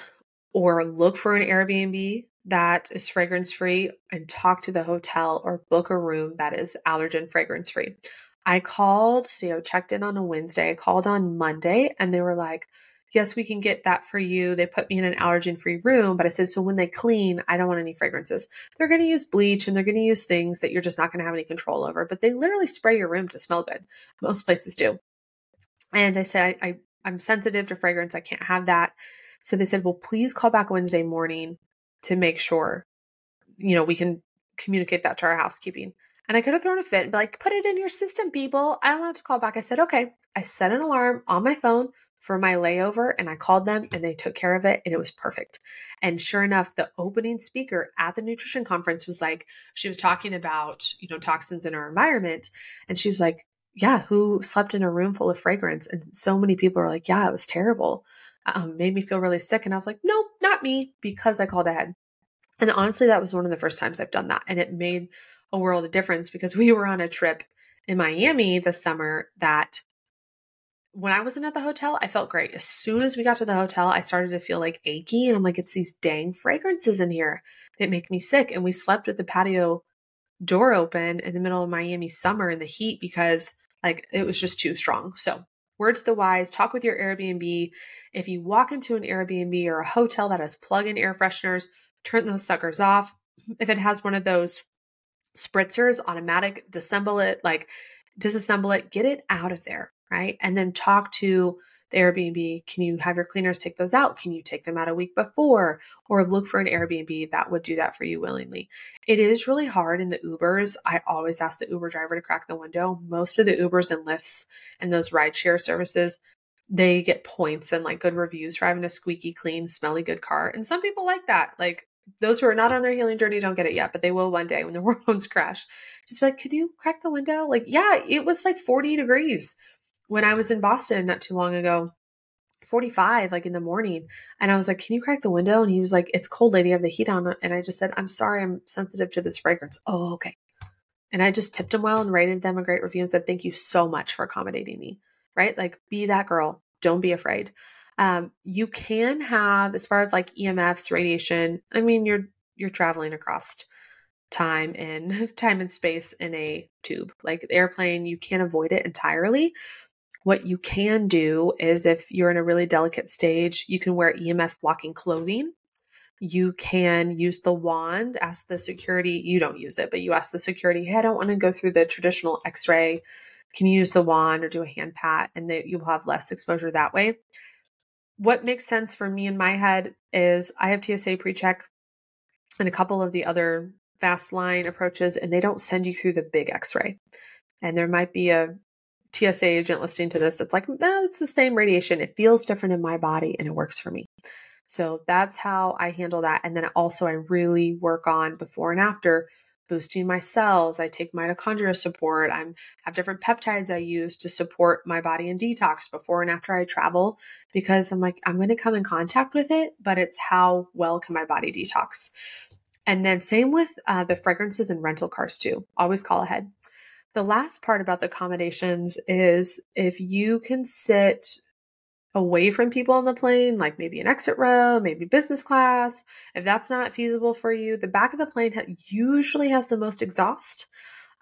or look for an Airbnb that is fragrance free and talk to the hotel or book a room that is allergen fragrance free. I called, so I checked in on a Wednesday. I called on Monday and they were like, yes, we can get that for you. They put me in an allergen free room, but I said, so when they clean, I don't want any fragrances. They're going to use bleach and they're going to use things that you're just not going to have any control over, but they literally spray your room to smell good. Most places do. And I said, I, I I'm sensitive to fragrance. I can't have that. So they said, well, please call back Wednesday morning to make sure, you know, we can communicate that to our housekeeping. And I could have thrown a fit and be like, put it in your system, people. I don't have to call back. I said, okay. I set an alarm on my phone for my layover and I called them and they took care of it and it was perfect. And sure enough, the opening speaker at the nutrition conference was like, she was talking about, you know, toxins in our environment. And she was like, yeah, who slept in a room full of fragrance? And so many people were like, yeah, it was terrible. Um, made me feel really sick. And I was like, nope, not me, because I called ahead. And honestly, that was one of the first times I've done that. And it made a world of difference because we were on a trip in Miami this summer that when I wasn't at the hotel, I felt great. As soon as we got to the hotel, I started to feel like achy. And I'm like, it's these dang fragrances in here that make me sick. And we slept with the patio door open in the middle of Miami summer in the heat because Like it was just too strong. So, words to the wise talk with your Airbnb. If you walk into an Airbnb or a hotel that has plug in air fresheners, turn those suckers off. If it has one of those spritzers, automatic, disassemble it, like disassemble it, get it out of there, right? And then talk to the Airbnb. Can you have your cleaners take those out? Can you take them out a week before? Or look for an Airbnb that would do that for you willingly. It is really hard in the Ubers. I always ask the Uber driver to crack the window. Most of the Ubers and Lyfts and those rideshare services, they get points and like good reviews for having a squeaky clean, smelly good car. And some people like that. Like those who are not on their healing journey don't get it yet, but they will one day when the <laughs> hormones crash. Just be like, could you crack the window? Like, yeah, it was like 40 degrees when I was in Boston not too long ago. 45 like in the morning and i was like can you crack the window? And he was like it's cold lady i have the heat on. And i just said i'm sorry i'm sensitive to this fragrance. Oh okay. And i just tipped him well and rated them a great review and said thank you so much for accommodating me right? Like be that girl. Don't be afraid. Um, you can have as far as like emfs radiation i mean you're you're traveling across time and <laughs> time and space in a tube. Like the airplane you can't avoid it entirely what you can do is if you're in a really delicate stage you can wear emf blocking clothing. You can use the wand ask the security you don't use it but you ask the security hey i don't want to go through the traditional x-ray. Can you use the wand or do a hand pat? And that you'll have less exposure that way. What makes sense for me in my head is I have TSA pre-check and a couple of the other fast line approaches, and they don't send you through the big X-ray. And there might be a TSA agent listening to this that's like, no, it's the same radiation. It feels different in my body and it works for me. So that's how I handle that. And then also, I really work on before and after boosting my cells. I take mitochondria support. I have different peptides I use to support my body and detox before and after I travel because I'm like, I'm going to come in contact with it, but it's how well can my body detox? And then same with uh, the fragrances and rental cars too. Always call ahead. The last part about the accommodations is if you can sit away from people on the plane, like maybe an exit row, maybe business class. If that's not feasible for you, the back of the plane ha- usually has the most exhaust.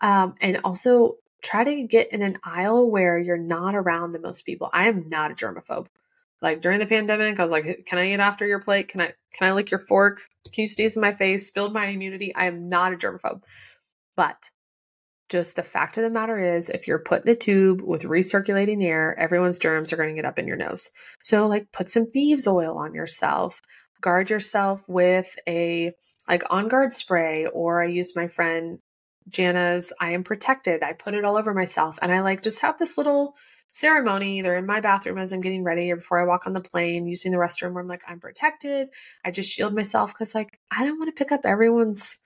Um, and also try to get in an aisle where you're not around the most people. I am not a germaphobe. Like during the pandemic, I was like, "Can I eat after your plate? Can I can I lick your fork? Can you sneeze in my face? Build my immunity." I am not a germaphobe, but just the fact of the matter is, if you're put in a tube with recirculating air, everyone's germs are going to get up in your nose. So, like, put some thieves oil on yourself. Guard yourself with a like on guard spray, or I use my friend Jana's I am protected. I put it all over myself, and I like just have this little ceremony. They're in my bathroom as I'm getting ready or before I walk on the plane, using the restroom where I'm like, I'm protected. I just shield myself because, like, I don't want to pick up everyone's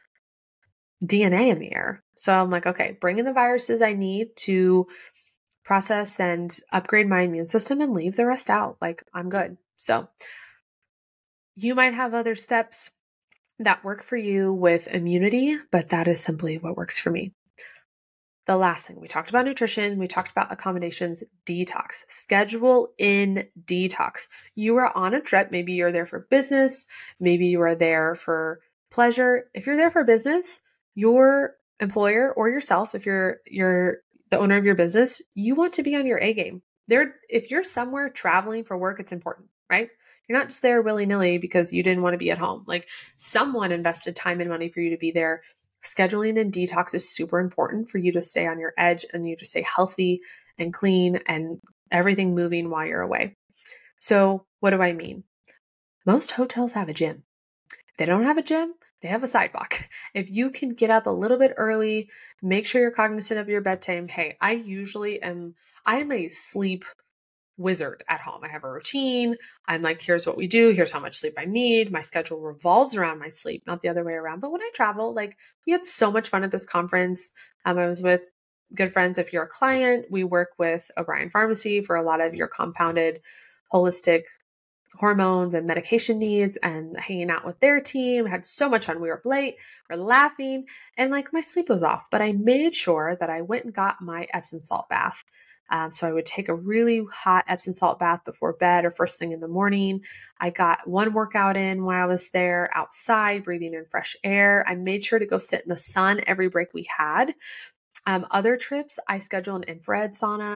DNA in the air. So I'm like, okay, bring in the viruses I need to process and upgrade my immune system and leave the rest out. Like, I'm good. So you might have other steps that work for you with immunity, but that is simply what works for me. The last thing we talked about nutrition, we talked about accommodations, detox. Schedule in detox. You are on a trip, maybe you're there for business, maybe you are there for pleasure. If you're there for business, your employer or yourself, if you're you're the owner of your business, you want to be on your A game. There, if you're somewhere traveling for work, it's important, right? You're not just there willy nilly because you didn't want to be at home. Like someone invested time and money for you to be there. Scheduling and detox is super important for you to stay on your edge and you to stay healthy and clean and everything moving while you're away. So, what do I mean? Most hotels have a gym. If they don't have a gym, they have a sidewalk. <laughs> If you can get up a little bit early, make sure you're cognizant of your bedtime. Hey, I usually am, I am a sleep wizard at home. I have a routine. I'm like, here's what we do. Here's how much sleep I need. My schedule revolves around my sleep, not the other way around. But when I travel, like, we had so much fun at this conference. Um, I was with good friends. If you're a client, we work with O'Brien Pharmacy for a lot of your compounded holistic hormones and medication needs and hanging out with their team. I had so much fun. We were up late, we are laughing, and like my sleep was off. But I made sure that I went and got my Epsom salt bath. Um, so I would take a really hot Epsom salt bath before bed or first thing in the morning. I got one workout in while I was there outside, breathing in fresh air. I made sure to go sit in the sun every break we had. Um, other trips, I schedule an infrared sauna.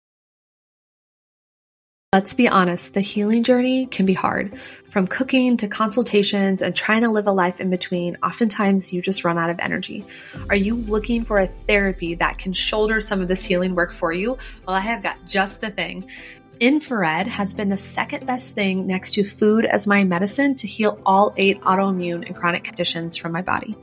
Let's be honest, the healing journey can be hard. From cooking to consultations and trying to live a life in between, oftentimes you just run out of energy. Are you looking for a therapy that can shoulder some of this healing work for you? Well, I have got just the thing. Infrared has been the second best thing next to food as my medicine to heal all eight autoimmune and chronic conditions from my body.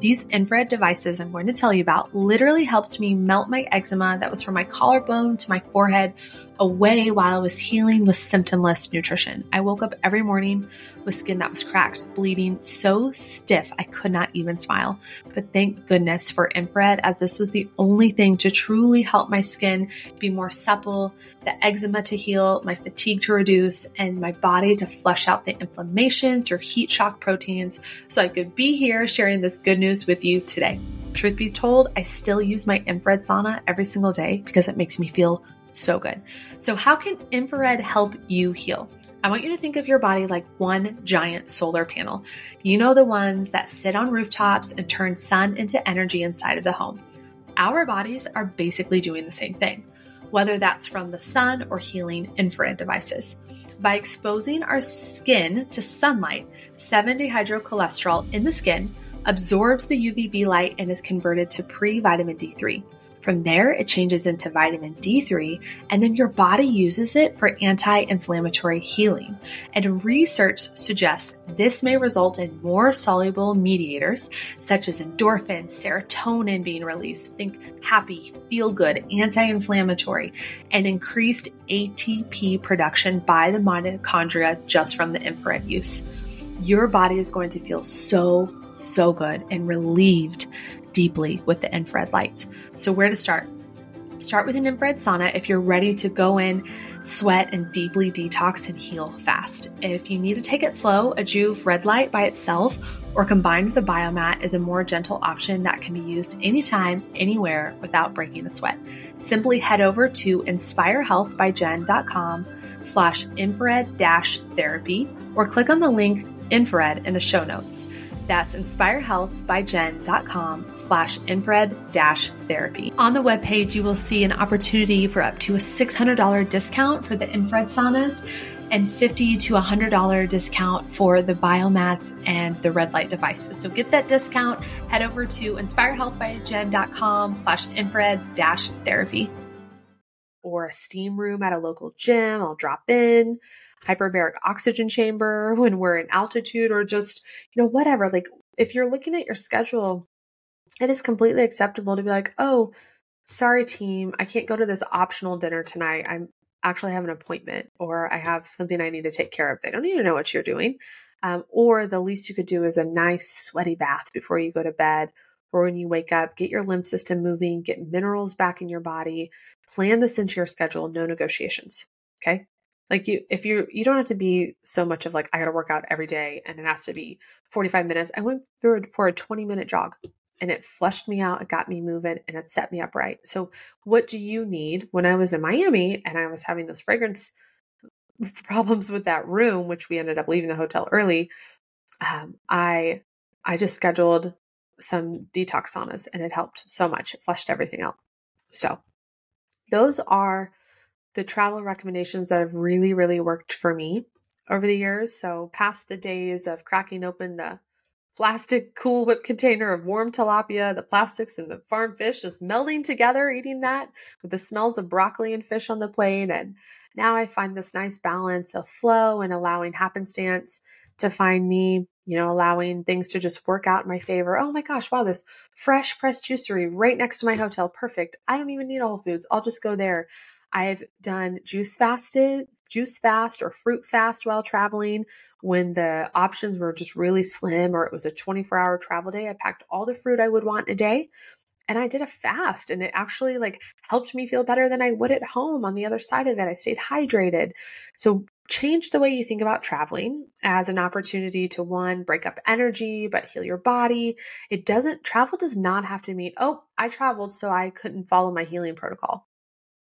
These infrared devices I'm going to tell you about literally helped me melt my eczema that was from my collarbone to my forehead away while I was healing with symptomless nutrition. I woke up every morning with skin that was cracked, bleeding, so stiff I could not even smile. But thank goodness for infrared, as this was the only thing to truly help my skin be more supple, the eczema to heal, my fatigue to reduce, and my body to flush out the inflammation through heat shock proteins so I could be here sharing this good news with you today. Truth be told, I still use my infrared sauna every single day because it makes me feel so good. So, how can infrared help you heal? I want you to think of your body like one giant solar panel. You know, the ones that sit on rooftops and turn sun into energy inside of the home. Our bodies are basically doing the same thing, whether that's from the sun or healing infrared devices. By exposing our skin to sunlight, 7 dehydrocholesterol in the skin absorbs the UVB light and is converted to pre vitamin D3. From there, it changes into vitamin D3, and then your body uses it for anti inflammatory healing. And research suggests this may result in more soluble mediators, such as endorphins, serotonin being released, think happy, feel good, anti inflammatory, and increased ATP production by the mitochondria just from the infrared use. Your body is going to feel so, so good and relieved deeply with the infrared light. So, where to start? Start with an infrared sauna if you're ready to go in, sweat, and deeply detox and heal fast. If you need to take it slow, a Joovv red light by itself or combined with a biomat is a more gentle option that can be used anytime, anywhere without breaking a sweat. Simply head over to inspirehealthbyjen.com slash infrared dash therapy or click on the link infrared in the show notes. That's inspirehealthbyjen.com slash infrared dash therapy. On the webpage, you will see an opportunity for up to a $600 discount for the infrared saunas and 50 to $100 discount for the biomats and the red light devices. So get that discount, head over to inspirehealthbyjen.com slash infrared dash therapy. Or a steam room at a local gym, I'll drop in hyperbaric oxygen chamber <laughs> when we're in altitude or just, you know, whatever. Like if you're looking at your schedule, it is completely acceptable to be like, oh, sorry, team, I can't go to this optional dinner tonight. I'm actually have an appointment or I have something I need to take care of. They don't need to know what you're doing. Um, or the least you could do is a nice sweaty bath before you go to bed or when you wake up, get your lymph system moving, get minerals back in your body, plan this into your schedule, no negotiations. Okay. Like you, if you you don't have to be so much of like I got to work out every day and it has to be forty five minutes. I went through for a twenty minute jog, and it flushed me out. It got me moving, and it set me up right. So, what do you need? When I was in Miami and I was having those fragrance <laughs> problems with that room, which we ended up leaving the hotel early, um, I I just scheduled some detox saunas, and it helped so much. It flushed everything out. So, those are the travel recommendations that have really, really worked for me over the years. So, past the days of cracking open the plastic Cool Whip container of warm tilapia, the plastics and the farm fish just melding together, eating that with the smells of broccoli and fish on the plate. And now I find this nice balance of flow and allowing happenstance to find me, you know, allowing things to just work out in my favor. Oh my gosh, wow, this fresh pressed juicery right next to my hotel. Perfect. I don't even need Whole Foods. I'll just go there. I've done juice fasted, juice fast or fruit fast while traveling when the options were just really slim or it was a 24 hour travel day. I packed all the fruit I would want in a day and I did a fast and it actually like helped me feel better than I would at home on the other side of it. I stayed hydrated. So change the way you think about traveling as an opportunity to one break up energy but heal your body. It doesn't travel does not have to mean, "Oh, I traveled so I couldn't follow my healing protocol."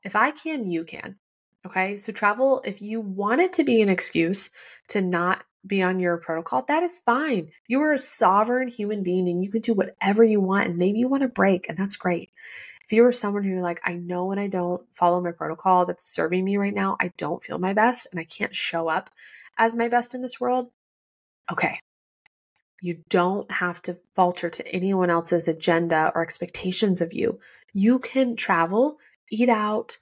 If I can, you can. Okay. So travel, if you want it to be an excuse to not be on your protocol, that is fine. You are a sovereign human being and you can do whatever you want. And maybe you want to break, and that's great. If you are someone who like, I know when I don't follow my protocol that's serving me right now, I don't feel my best and I can't show up as my best in this world. Okay. You don't have to falter to anyone else's agenda or expectations of you. You can travel, eat out,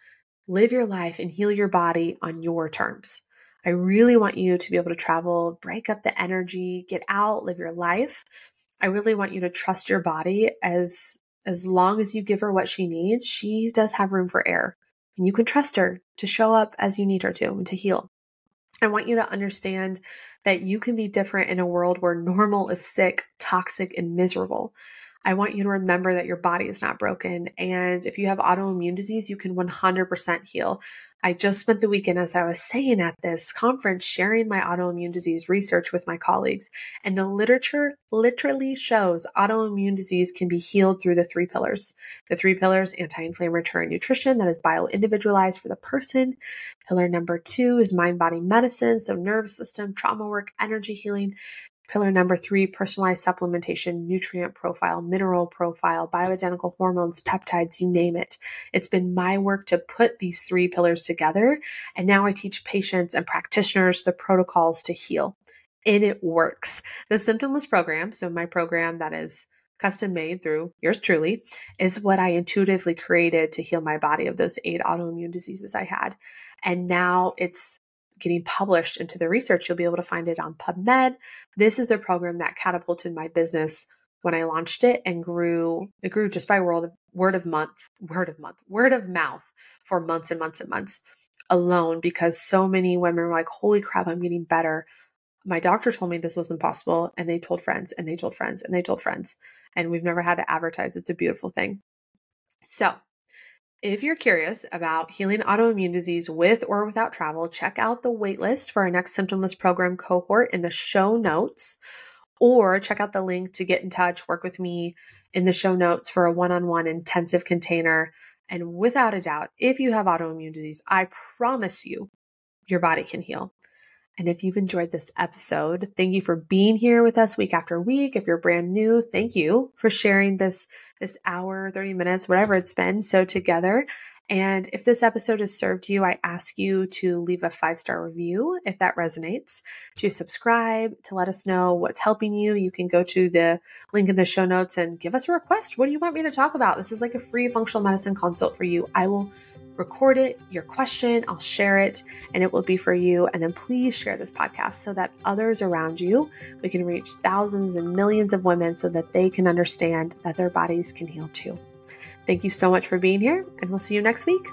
live your life, and heal your body on your terms. I really want you to be able to travel, break up the energy, get out, live your life. I really want you to trust your body as as long as you give her what she needs, she does have room for error. And you can trust her to show up as you need her to and to heal. I want you to understand that you can be different in a world where normal is sick, toxic, and miserable. I want you to remember that your body is not broken. And if you have autoimmune disease, you can 100% heal. I just spent the weekend, as I was saying at this conference, sharing my autoimmune disease research with my colleagues. And the literature literally shows autoimmune disease can be healed through the three pillars. The three pillars anti inflammatory nutrition that is bio individualized for the person. Pillar number two is mind body medicine, so nervous system, trauma work, energy healing. Pillar number three personalized supplementation, nutrient profile, mineral profile, bioidentical hormones, peptides, you name it. It's been my work to put these three pillars together. And now I teach patients and practitioners the protocols to heal. And it works. The Symptomless program, so my program that is custom made through yours truly, is what I intuitively created to heal my body of those eight autoimmune diseases I had. And now it's getting published into the research. You'll be able to find it on PubMed. This is the program that catapulted my business when I launched it and grew. It grew just by word of, word of month, word of month, word of mouth for months and months and months alone because so many women were like, "Holy crap, I'm getting better." My doctor told me this was impossible, and they told friends, and they told friends, and they told friends, and we've never had to advertise. It's a beautiful thing. So, if you're curious about healing autoimmune disease with or without travel, check out the waitlist for our next symptomless program cohort in the show notes, or check out the link to get in touch, work with me in the show notes for a one on one intensive container. And without a doubt, if you have autoimmune disease, I promise you your body can heal. And if you've enjoyed this episode, thank you for being here with us week after week. If you're brand new, thank you for sharing this this hour, 30 minutes, whatever it's been so together. And if this episode has served you, I ask you to leave a five star review if that resonates, to subscribe, to let us know what's helping you. You can go to the link in the show notes and give us a request. What do you want me to talk about? This is like a free functional medicine consult for you. I will record it, your question, I'll share it, and it will be for you. And then please share this podcast so that others around you, we can reach thousands and millions of women so that they can understand that their bodies can heal too. Thank you so much for being here, and we'll see you next week.